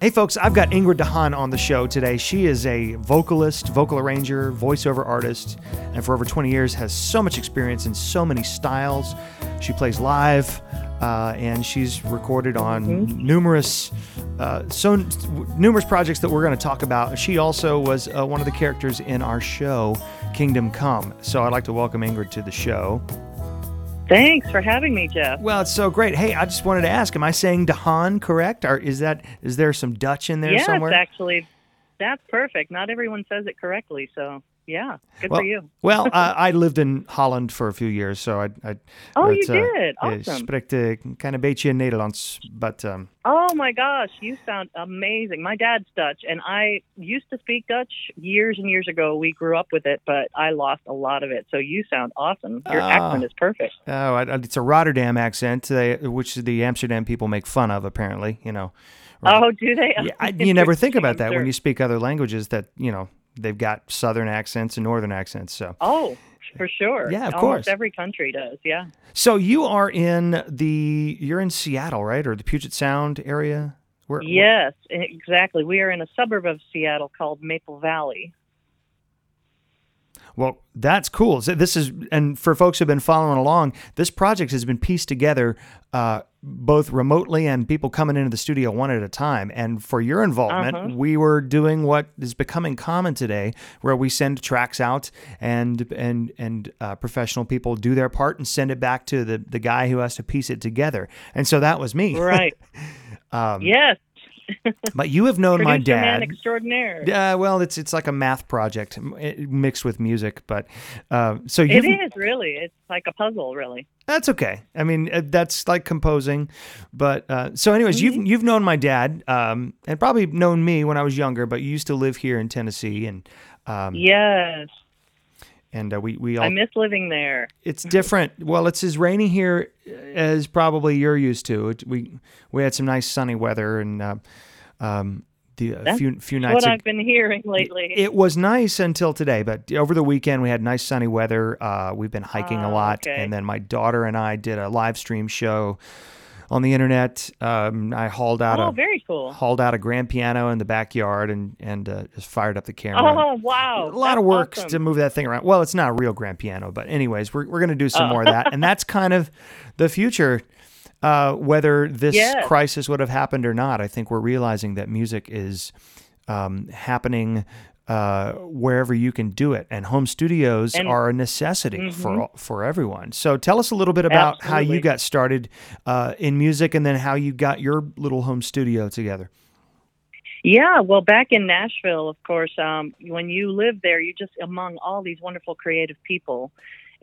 Hey, folks, I've got Ingrid DeHaan on the show today. She is a vocalist, vocal arranger, voiceover artist, and for over 20 years has so much experience in so many styles. She plays live, uh, and she's recorded on Mm-hmm. numerous, uh, so numerous projects that we're going to talk about. She also was uh, one of the characters in our show, Kingdom Come. So I'd like to welcome Ingrid to the show. Thanks for having me, Jeff. Well, it's so great. Hey, I just wanted to ask: Am I saying DeHaan correct, or is that is there some Dutch in there yes, somewhere? actually, that's perfect. Not everyone says it correctly, so yeah, good well, for you. well, uh, I lived in Holland for a few years, so I. I Oh, you uh, did? Ik Awesome. spreek een klein beetje Nederlands, but um, Oh my gosh, you sound amazing. My dad's Dutch, and I used to speak Dutch years and years ago. We grew up with it, but I lost a lot of it. So you sound awesome. Your Ah. accent is perfect. oh, it's a Rotterdam accent, uh, which the Amsterdam people make fun of. Apparently, you know. Oh, do they? Yeah, I, you never think about that when you speak other languages. That you know they've got southern accents and northern accents. So, Oh, for sure. Yeah, of Almost course. every country does. Yeah. so you are in the you're in Seattle, right, or the Puget Sound area? Where, Yes, exactly. We are in a suburb of Seattle called Maple Valley. Well, that's cool. So this is, and for folks who've been following along, this project has been pieced together uh, both remotely and people coming into the studio one at a time. And for your involvement, Uh-huh. we were doing what is becoming common today, where we send tracks out and and and uh, professional people do their part and send it back to the the guy who has to piece it together. And so that was me. Right. Um, yes. But you have known my dad. extraordinaire. Yeah, well, it's it's like a math project mixed with music, but uh, so you It is really. It's like a puzzle, really. That's okay. I mean, uh, that's like composing. But uh, so, anyways, Mm-hmm. you've you've known my dad, um, and probably known me when I was younger. But you used to live here in Tennessee, and um, Yes. And uh, we we all. I miss living there. it's different. Well, it's as rainy here as probably you're used to. It, we we had some nice sunny weather, and uh, um, the few few What nights. ag- I've been hearing lately. it was nice until today, but over the weekend we had nice sunny weather. Uh, we've been hiking a Oh, lot, okay. and then my daughter and I did a live stream show on the internet. Um, I hauled out oh, a very cool. hauled out a grand piano in the backyard and and uh, just fired up the camera. Oh, wow. a lot of work awesome. to move that thing around. Well, it's not a real grand piano, but anyways, we're we're gonna do some Oh. more of that, and that's kind of the future. Uh, whether this Yes. crisis would have happened or not, I think we're realizing that music is um, happening uh, wherever you can do it, and home studios And- are a necessity for Mhm. all- for everyone. So, tell us a little bit about how you got started uh, in music, and then how you got your little home studio together. Yeah, well, back in Nashville, of course, um, when you live there, you're just among all these wonderful creative people.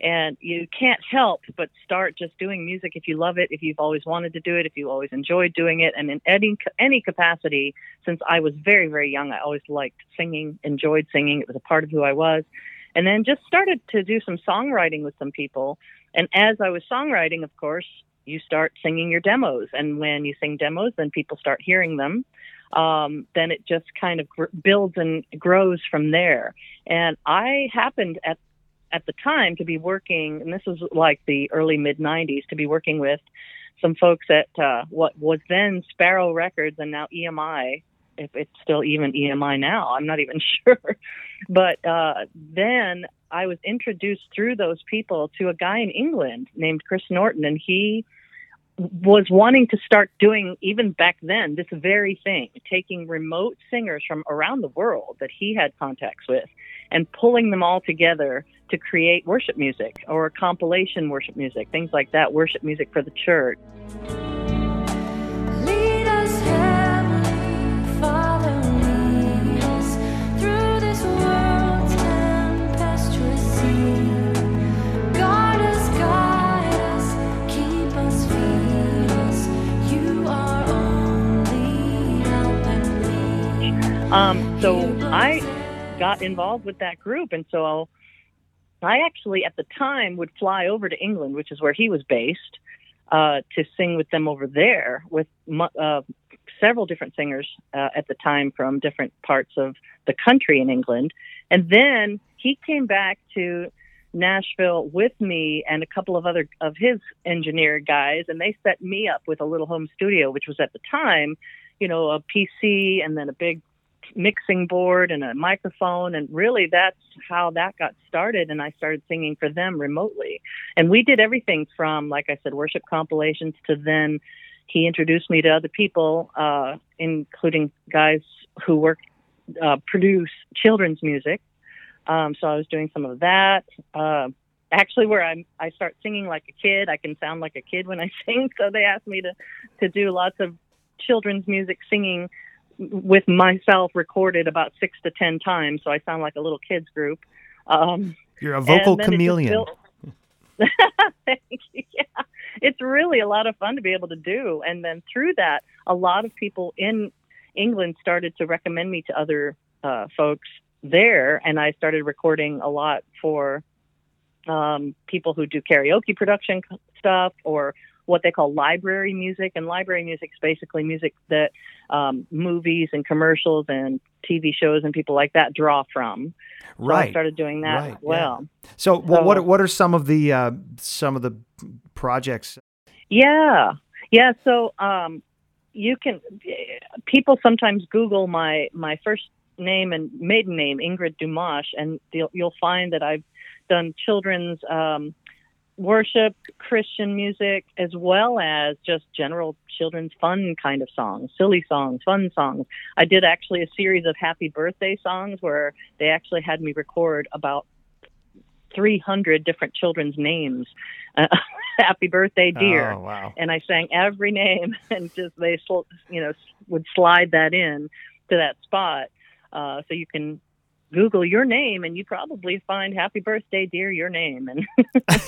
And you can't help but start just doing music if you love it, if you've always wanted to do it, if you always enjoyed doing it. And in any, any capacity, since I was very, very young, I always liked singing, enjoyed singing. It was a part of who I was. And then just started to do some songwriting with some people. And as I was songwriting, of course, you start singing your demos. And when you sing demos, then people start hearing them um, then it just kind of gr- builds and grows from there. And I happened at at the time to be working, and this was like the early mid '90s, to be working with some folks at uh, what was then Sparrow Records and now EMI. If it's still even EMI now, I'm not even sure. But uh, then I was introduced through those people to a guy in England named Chris Norton, and he was wanting to start doing even back then this very thing taking remote singers from around the world that he had contacts with and pulling them all together to create worship music or compilation worship music things like that worship music for the church Lead us, Heavenly Father, lead us through this world's tempestuous sea. Guard us, guide us, keep us, feed us. You are only help and lead. um, so i got involved with that group and so i actually at the time would fly over to england which is where he was based uh, to sing with them over there with uh, several different singers uh, at the time from different parts of the country in England. And then he came back to Nashville with me and a couple of other of his engineer guys, and they set me up with a little home studio, which was at the time you know, a PC and then a big mixing board and a microphone and really that's how that got started and I started singing for them remotely. And we did everything from like I said worship compilations to then he introduced me to other people uh including guys who work uh produce children's music. Um so I was doing some of that. Uh actually where I'm I start singing like a kid. I can sound like a kid when I sing, so they asked me to to do lots of children's music singing with myself recorded about six to ten times, so I sound like a little kids group. Um, You're a vocal chameleon. built- Thank you. Yeah, it's really a lot of fun to be able to do, and then through that, a lot of people in England started to recommend me to other uh, folks there, and I started recording a lot for um, people who do karaoke production stuff or what they call library music. And library music is basically music that um, movies and commercials and TV shows and people like that draw from. So I right. started doing that Right, as yeah. well. So, wh- what what are some of the uh, some of the projects? Yeah. Yeah. So um, you can, people sometimes Google my, my first name and maiden name, Ingrid DuMosch, and you'll, you'll find that I've done children's um, worship, Christian music, as well as just general children's fun kind of songs, silly songs, fun songs. I did actually a series of happy birthday songs where they actually had me record about 300 different children's names. Uh, happy birthday, dear Oh wow. and I sang every name, and just they, sl- you know, would slide that in to that spot. Uh, so you can Google your name, and you probably find "Happy Birthday, Dear," your name, and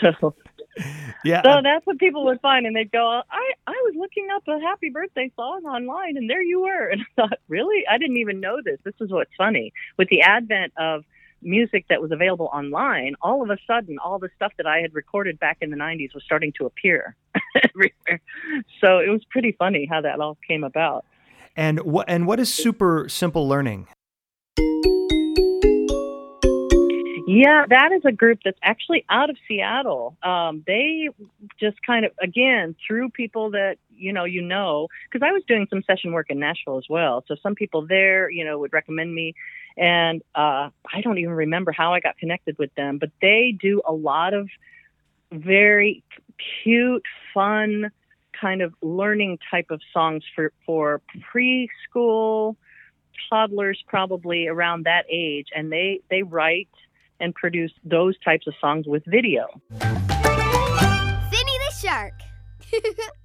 so yeah. so um, that's what people would find, and they'd go, "I I was looking up a Happy Birthday song online, and there you were." And I thought, really, I didn't even know this. This is what's funny with the advent of music that was available online. All of a sudden, all the stuff that I had recorded back in the '90s was starting to appear everywhere. So it was pretty funny how that all came about. and what and what is super simple learning? Yeah, that is a group that's actually out of Seattle. Um, they just kind of, again, through people that you know, you know, because I was doing some session work in Nashville as well. So some people there, you know, would recommend me, and uh, I don't even remember how I got connected with them, but they do a lot of very cute, fun, kind of learning type of songs for for preschool toddlers, probably around that age, and they they write and produce those types of songs with video. Finny the Shark.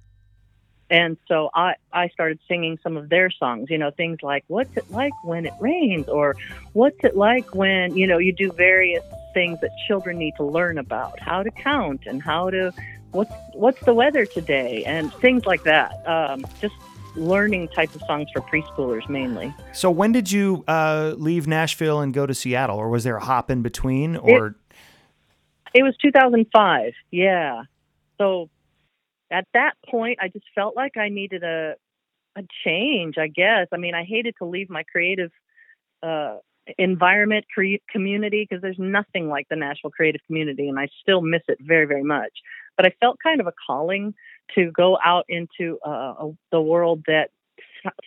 And so I, I started singing some of their songs, you know, things like, What's it like when it rains? Or What's it like when, you know, you do various things that children need to learn about, how to count and how to, what's, what's the weather today? And things like that. Um, just learning type of songs for preschoolers mainly. So when did you uh, leave Nashville and go to Seattle, or was there a hop in between? Or It was 2005. Yeah. So at that point, I just felt like I needed a a change. I guess. I mean, I hated to leave my creative uh, environment, cre- community, because there's nothing like the Nashville creative community, and I still miss it very, very much. But I felt kind of a calling to go out into uh, the world that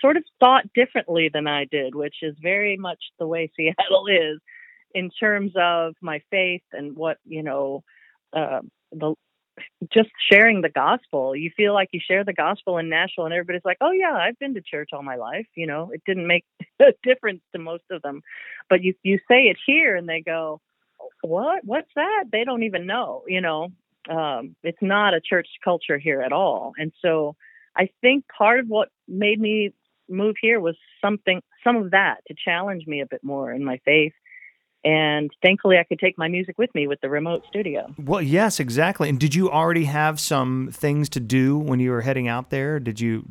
sort of thought differently than I did, which is very much the way Seattle is in terms of my faith and what you know uh, the just sharing the gospel. You feel like you share the gospel in Nashville, and everybody's like, "Oh yeah, I've been to church all my life." You know, it didn't make a difference to most of them, but you you say it here, and they go, "What? What's that?" They don't even know. You know, um, it's not a church culture here at all, and so I think part of what made me move here was something, some of that, to challenge me a bit more in my faith. And thankfully, I could take my music with me with the remote studio. well, yes, exactly. And did you already have some things to do when you were heading out there? Did you?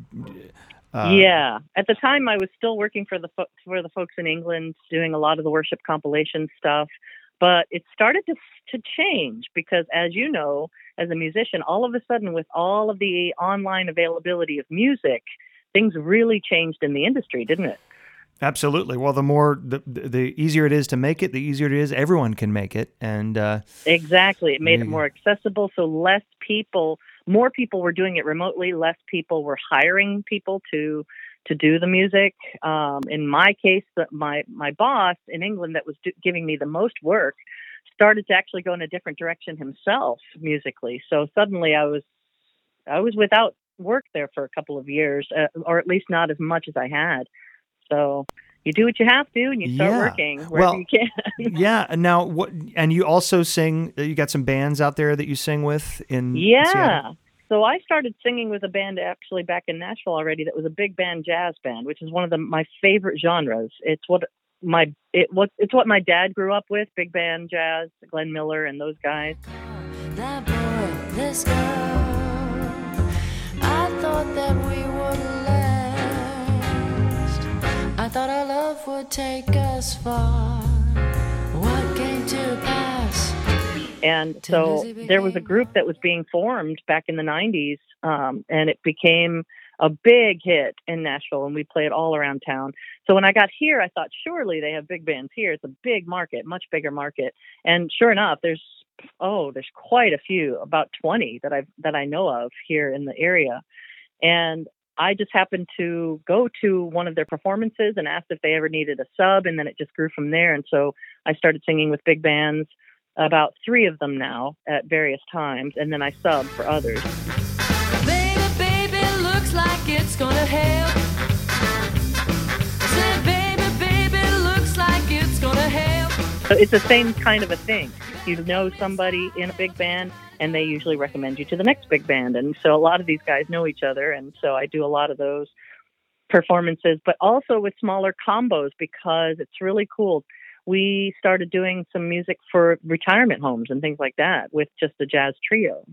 Uh, yeah, at the time I was still working for the fo- for the folks in England, doing a lot of the worship compilation stuff. But it started to to change because, as you know, as a musician, all of a sudden, with all of the online availability of music, things really changed in the industry, didn't it? Absolutely. Well, the more the the easier it is to make it, the easier it is everyone can make it. And uh, Exactly. It made it more accessible, so less people, more people were doing it remotely. Less people were hiring people to to do the music. Um, in my case, the, my my boss in England that was do, giving me the most work started to actually go in a different direction himself musically. So suddenly I was I was without work there for a couple of years, uh, or at least not as much as I had. So you do what you have to, and you start Yeah. working wherever Well, you can. yeah. And now what? And you also sing. You got some bands out there that you sing with in Yeah. So I started singing with a band actually back in Nashville already that was a big band jazz band, which is one of the, my favorite genres. It's what my it what it's what my dad grew up with, big band jazz, Glenn Miller and those guys. That boy, this girl. I thought that we would last. I thought our love would take us far. What came to pass? And so there was a group that was being formed back in the 90s, um, and it became a big hit in Nashville, and we played all around town. So when I got here, I thought surely they have big bands here. It's a big market, much bigger market. And sure enough, there's oh, there's quite a few, about 20 that I that I know of here in the area. And I just happened to go to one of their performances and asked if they ever needed a sub, and then it just grew from there. And so I started singing with big bands, about three of them now at various times, and then I sub for others. Baby, baby, looks like it's gonna help. Said, baby, baby, looks like it's gonna help. So it's the same kind of a thing. You know somebody in a big band, and they usually recommend you to the next big band. And so a lot of these guys know each other, and so I do a lot of those performances, but also with smaller combos because it's really cool. We started doing some music for retirement homes and things like that with just a jazz trio.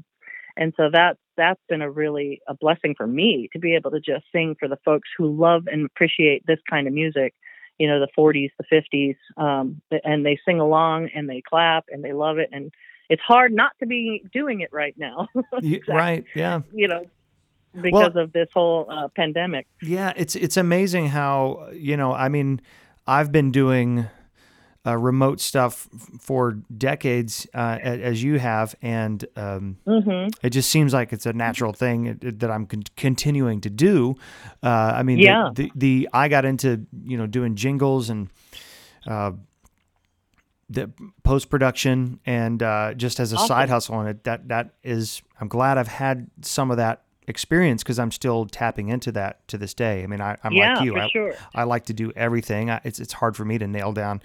And so that that's been a really a blessing for me to be able to just sing for the folks who love and appreciate this kind of music you know the 40s the 50s um, and they sing along and they clap and they love it and it's hard not to be doing it right now You- right. Yeah. you know because of this whole uh, pandemic Yeah, it's it's amazing how you know. I mean, I've been doing uh, remote stuff for decades, uh, as you have, and um, hmm it just seems like it's a natural thing that I'm con- continuing to do. Uh, I mean, the- Yeah. the, the I got into you know doing jingles and. Uh, the post production and uh, just as a Awesome. side hustle on it, that that is. I'm glad I've had some of that experience because I'm still tapping into that to this day. I mean, I, I'm yeah like you. I, sure I like to do everything. I, it's it's hard for me to nail down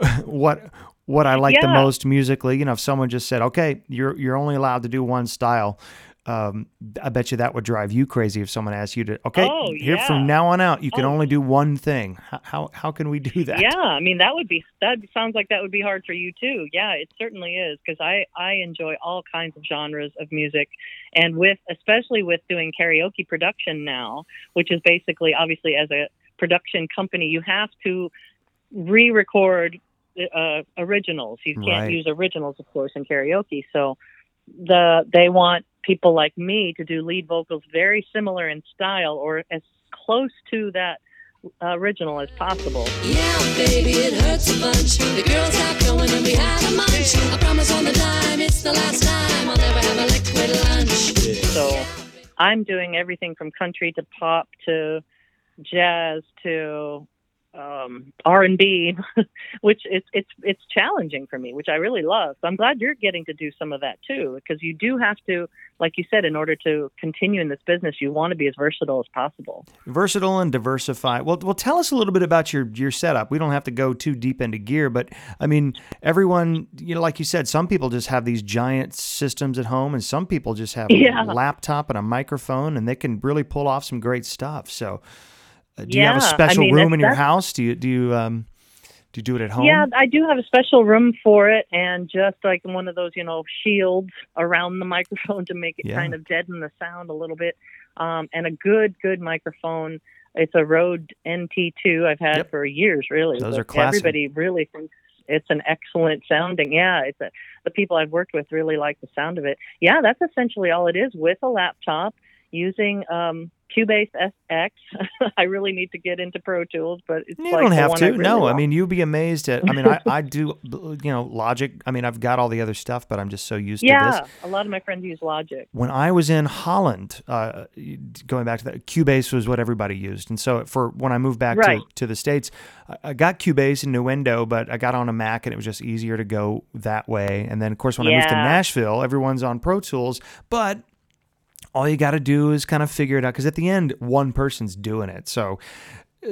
what what I like the most musically. You know, if someone just said, "Okay, you're you're only allowed to do one style," um, I bet you that would drive you crazy if someone asked you to. Okay, Oh, here yeah. from now on out, you can Oh. only do one thing. How how, how can we do that? yeah i mean that would be that sounds like that would be hard for you too yeah it certainly is because i i enjoy all kinds of genres of music and with especially with doing karaoke production now which is basically obviously as a production company you have to re-record uh, originals you can't Right. use originals of course in karaoke so the they want people like me to do lead vocals very similar in style or as close to that uh, original as possible Yeah, baby, it hurts a bunch. The girls got going and we had a munch. I promise on the dime, it's the last time. I'll never have a liquid lunch. So I'm doing everything from country to pop to jazz to um, R&B, which it's it's it's challenging for me, which I really love. So I'm glad you're getting to do some of that too, because you do have to, like you said, in order to continue in this business, you want to be as versatile as possible. versatile and diversify. Well, well, tell us a little bit about your your setup. We don't have to go too deep into gear, but I mean, everyone, you know, like you said, some people just have these giant systems at home, and some people just have Yeah. a laptop and a microphone, and they can really pull off some great stuff. So, uh, do you have a Yeah, I special mean, room in your house? Do you do you um do you do it at home? Yeah, I do have a special room for it, and just like one of those, you know, shields around the microphone to make it Yeah. kind of deaden the sound a little bit, um, and a good, good microphone. It's a Rode NT2 I've had Yep. for years, really. Those are classic. Everybody really thinks it's an excellent sounding. Yeah, it's a, the people I've worked with really like the sound of it. Yeah, that's essentially all it is with a laptop. using um, Cubase SX. I really need to get into Pro Tools, but it's You like don't have to. really no, I mean you'd be amazed at. I mean, I, I do. You know, Logic. I mean, I've got all the other stuff, but I'm just so used to this. yeah, a lot of my friends use Logic. When I was in Holland, uh, going back to that, Cubase was what everybody used, and so for when I moved back Right. to, to the states, I, I got Cubase and Nuendo, but I got on a Mac, and it was just easier to go that way. And then, of course, when I moved to Nashville, everyone's on Pro Tools, but all you got to do is kind of figure it out because at the end one person's doing it so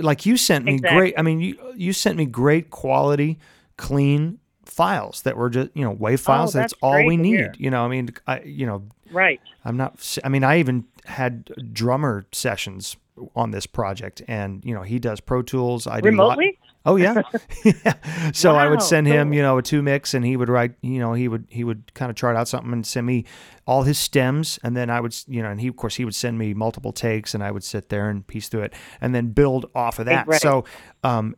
like you sent me Exactly. great i mean you you sent me great quality clean files that were just you know wave oh, files that's, Oh, that's all we need you know i mean i you know Right. i'm not i mean i even had drummer sessions on this project and you know he does pro tools i do Remotely? Oh yeah. yeah. So I would send him, cool. you know, a two mix and he would write, you know, he would he would kind of chart out something and send me all his stems and then I would, you know, and he of course he would send me multiple takes and I would sit there and piece through it and then build off of that. Right. So um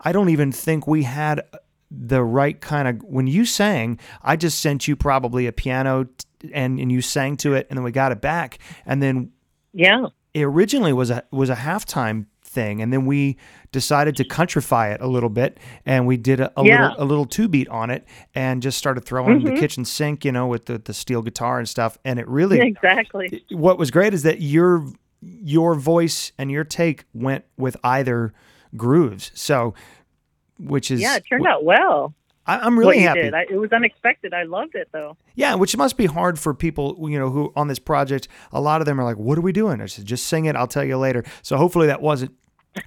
I don't even think we had the right kind of when you sang, I just sent you probably a piano t- and and you sang to it and then we got it back and then Yeah. it originally was a was a halftime thing and then we decided to countrify it a little bit and we did a, a Yeah. little a little two beat on it and just started throwing the mm-hmm. kitchen sink you know with the, the steel guitar and stuff and it really Exactly. what was great is that your your voice and your take went with either grooves so which is Yeah, it turned out well. I, I'm really happy. I, it was unexpected. I loved it though. Yeah, which must be hard for people, you know, who on this project. A lot of them are like, "What are we doing?" I said, "Just sing it. I'll tell you later." So hopefully that wasn't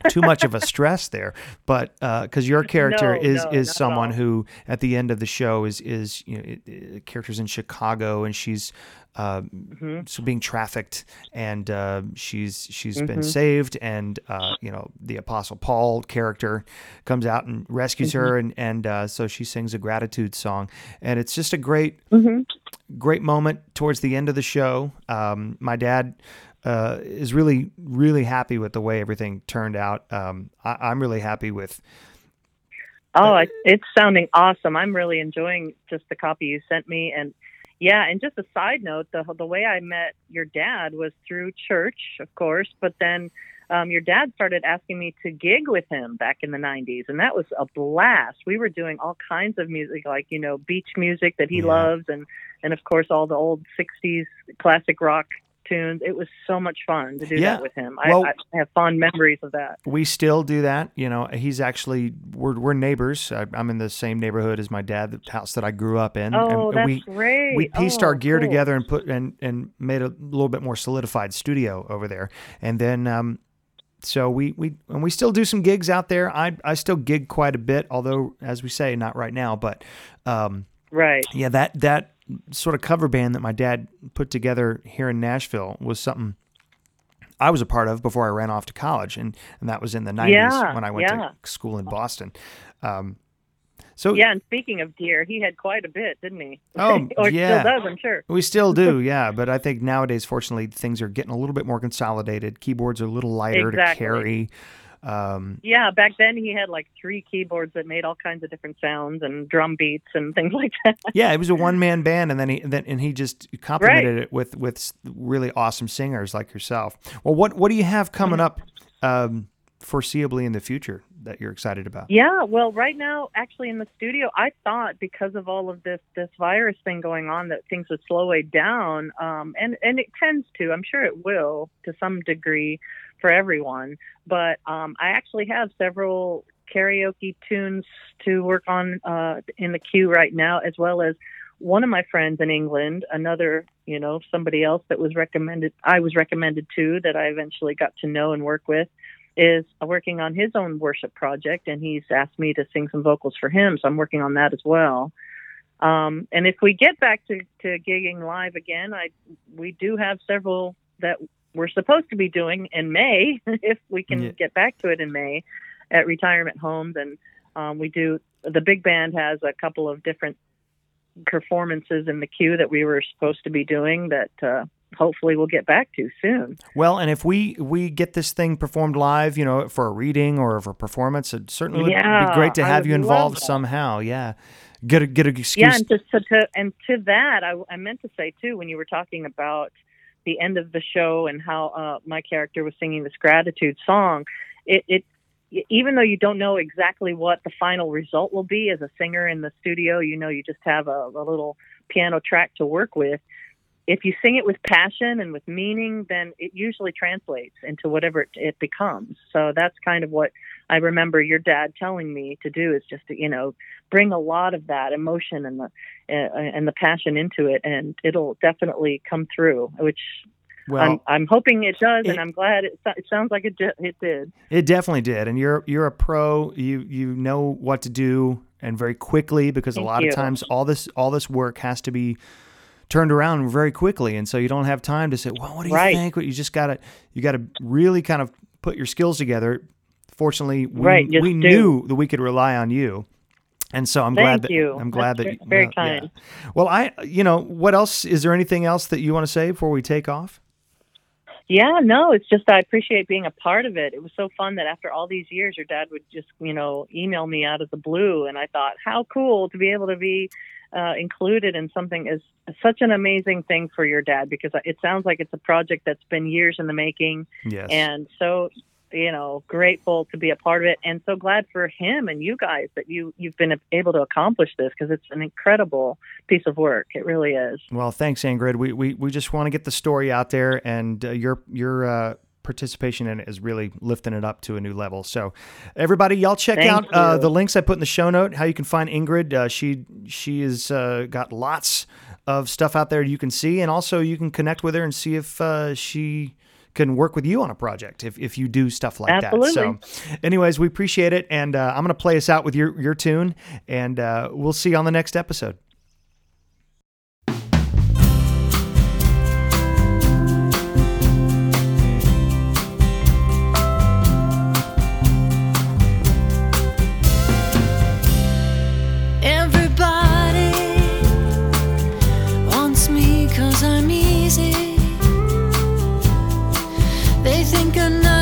too much of a stress there. But uh, because your character No, is no, is someone who at the end of the show is is you know it, it, characters in Chicago and she's. Uh, Mm-hmm. so being trafficked and uh, she's she's been saved and uh, you know the apostle paul character comes out and rescues Mm-hmm. her and and uh, so she sings a gratitude song and it's just a great Mm-hmm. great moment towards the end of the show. Um, my dad uh, is really, really happy with the way everything turned out. Um, I, I'm really happy with. Oh, it's sounding awesome. I'm really enjoying just the copy you sent me. And yeah, and just a side note, the the way I met your dad was through church, of course, but then um, your dad started asking me to gig with him back in the 90s, and that was a blast. We were doing all kinds of music, like you know, beach music that he Yeah. loves, and and of course all the old 60s classic rock tunes. It was so much fun to do Yeah. that with him. Well- I, I have fond memories of that. We still do that. You know, he's actually we're we're neighbors. I, I'm in the same neighborhood as my dad, the house that I grew up in. Oh, and that's we great. we pieced Oh, our gear cool. together and put and and made a little bit more solidified studio over there. And then um, so we we and we still do some gigs out there. I I still gig quite a bit, although as we say, not right now. But um, Right. yeah, that that sort of cover band that my dad put together here in Nashville was something I was a part of before I ran off to college, and and that was in the '90s Yeah, when I went yeah. to school in Boston. Um, so Yeah, and speaking of deer, he had quite a bit, didn't he? Oh, or yeah. still does, I'm sure. We still do, yeah. But I think nowadays, fortunately, things are getting a little bit more consolidated. Keyboards are a little lighter to carry. Um, Yeah, back then he had like three keyboards that made all kinds of different sounds and drum beats and things like that. yeah, it was a one man band, and then he then and he just complemented it with with really awesome singers like yourself. Well, what what do you have coming up um, foreseeably in the future that you're excited about? Yeah, well, right now, actually, in the studio, I thought because of all of this this virus thing going on that things would slow it down, um, and and it tends to. I'm sure it will to some degree for everyone. But um, I actually have several karaoke tunes to work on uh, in the queue right now, as well as one of my friends in England, another, you know, somebody else that was recommended, I was recommended to that I eventually got to know and work with is working on his own worship project, and he's asked me to sing some vocals for him. So I'm working on that as well. Um, and if we get back to, to gigging live again, I we do have several that we're supposed to be doing in May if we can Yeah. get back to it in May at retirement homes, and um, we do. The big band has a couple of different performances in the queue that we were supposed to be doing that uh, hopefully we'll get back to soon. Well, and if we we get this thing performed live, you know, for a reading or for a performance, it certainly would be great to have you involved somehow. Yeah, get a get an excuse. Yeah, and to, to, to and to that, I, I meant to say too when you were talking about the end of the show and how uh, my character was singing this gratitude song, it, it even though you don't know exactly what the final result will be as a singer in the studio, you know you just have a, a little piano track to work with. If you sing it with passion and with meaning, then it usually translates into whatever it, it becomes. So that's kind of what I remember your dad telling me to do is just to, you know, bring a lot of that emotion and the uh, and the passion into it, and it'll definitely come through. Which Well, I'm I'm hoping it does, it- and I'm glad it, it sounds like it it did. It definitely did, and you're you're a pro. You you know what to do, and very quickly because a lot you. of times all this all this work has to be turned around very quickly, and so you don't have time to say, "Well, what do you Right. think?" What you just gotta you gotta really kind of put your skills together. Fortunately, we Right, we do. knew that we could rely on you. And so I'm glad that you. I'm glad That's that ve- very well, yeah. kind. Well, I you know what else is there anything else that you want to say before we take off? Yeah, no, it's just I appreciate being a part of it. It was so fun that after all these years, your dad would just, you know, email me out of the blue, and I thought, how cool to be able to be uh, included in something is such an amazing thing for your dad because it sounds like it's a project that's been years in the making, Yes. and so you know grateful to be a part of it and so glad for him and you guys that you you've been able to accomplish this because it's an incredible piece of work it really is Well, thanks, Ingrid. We we, we just want to get the story out there, and uh, your your uh, participation in it is really lifting it up to a new level. So, everybody, y'all check Thank out uh, the links I put in the show note. How you can find Ingrid. Uh, she she has uh, got lots of stuff out there you can see, and also you can connect with her and see if uh, she can work with you on a project if, if you do stuff like that. Absolutely. So, anyways, we appreciate it, and uh, I'm going to play us out with your your tune, and uh, we'll see you on the next episode. Think a night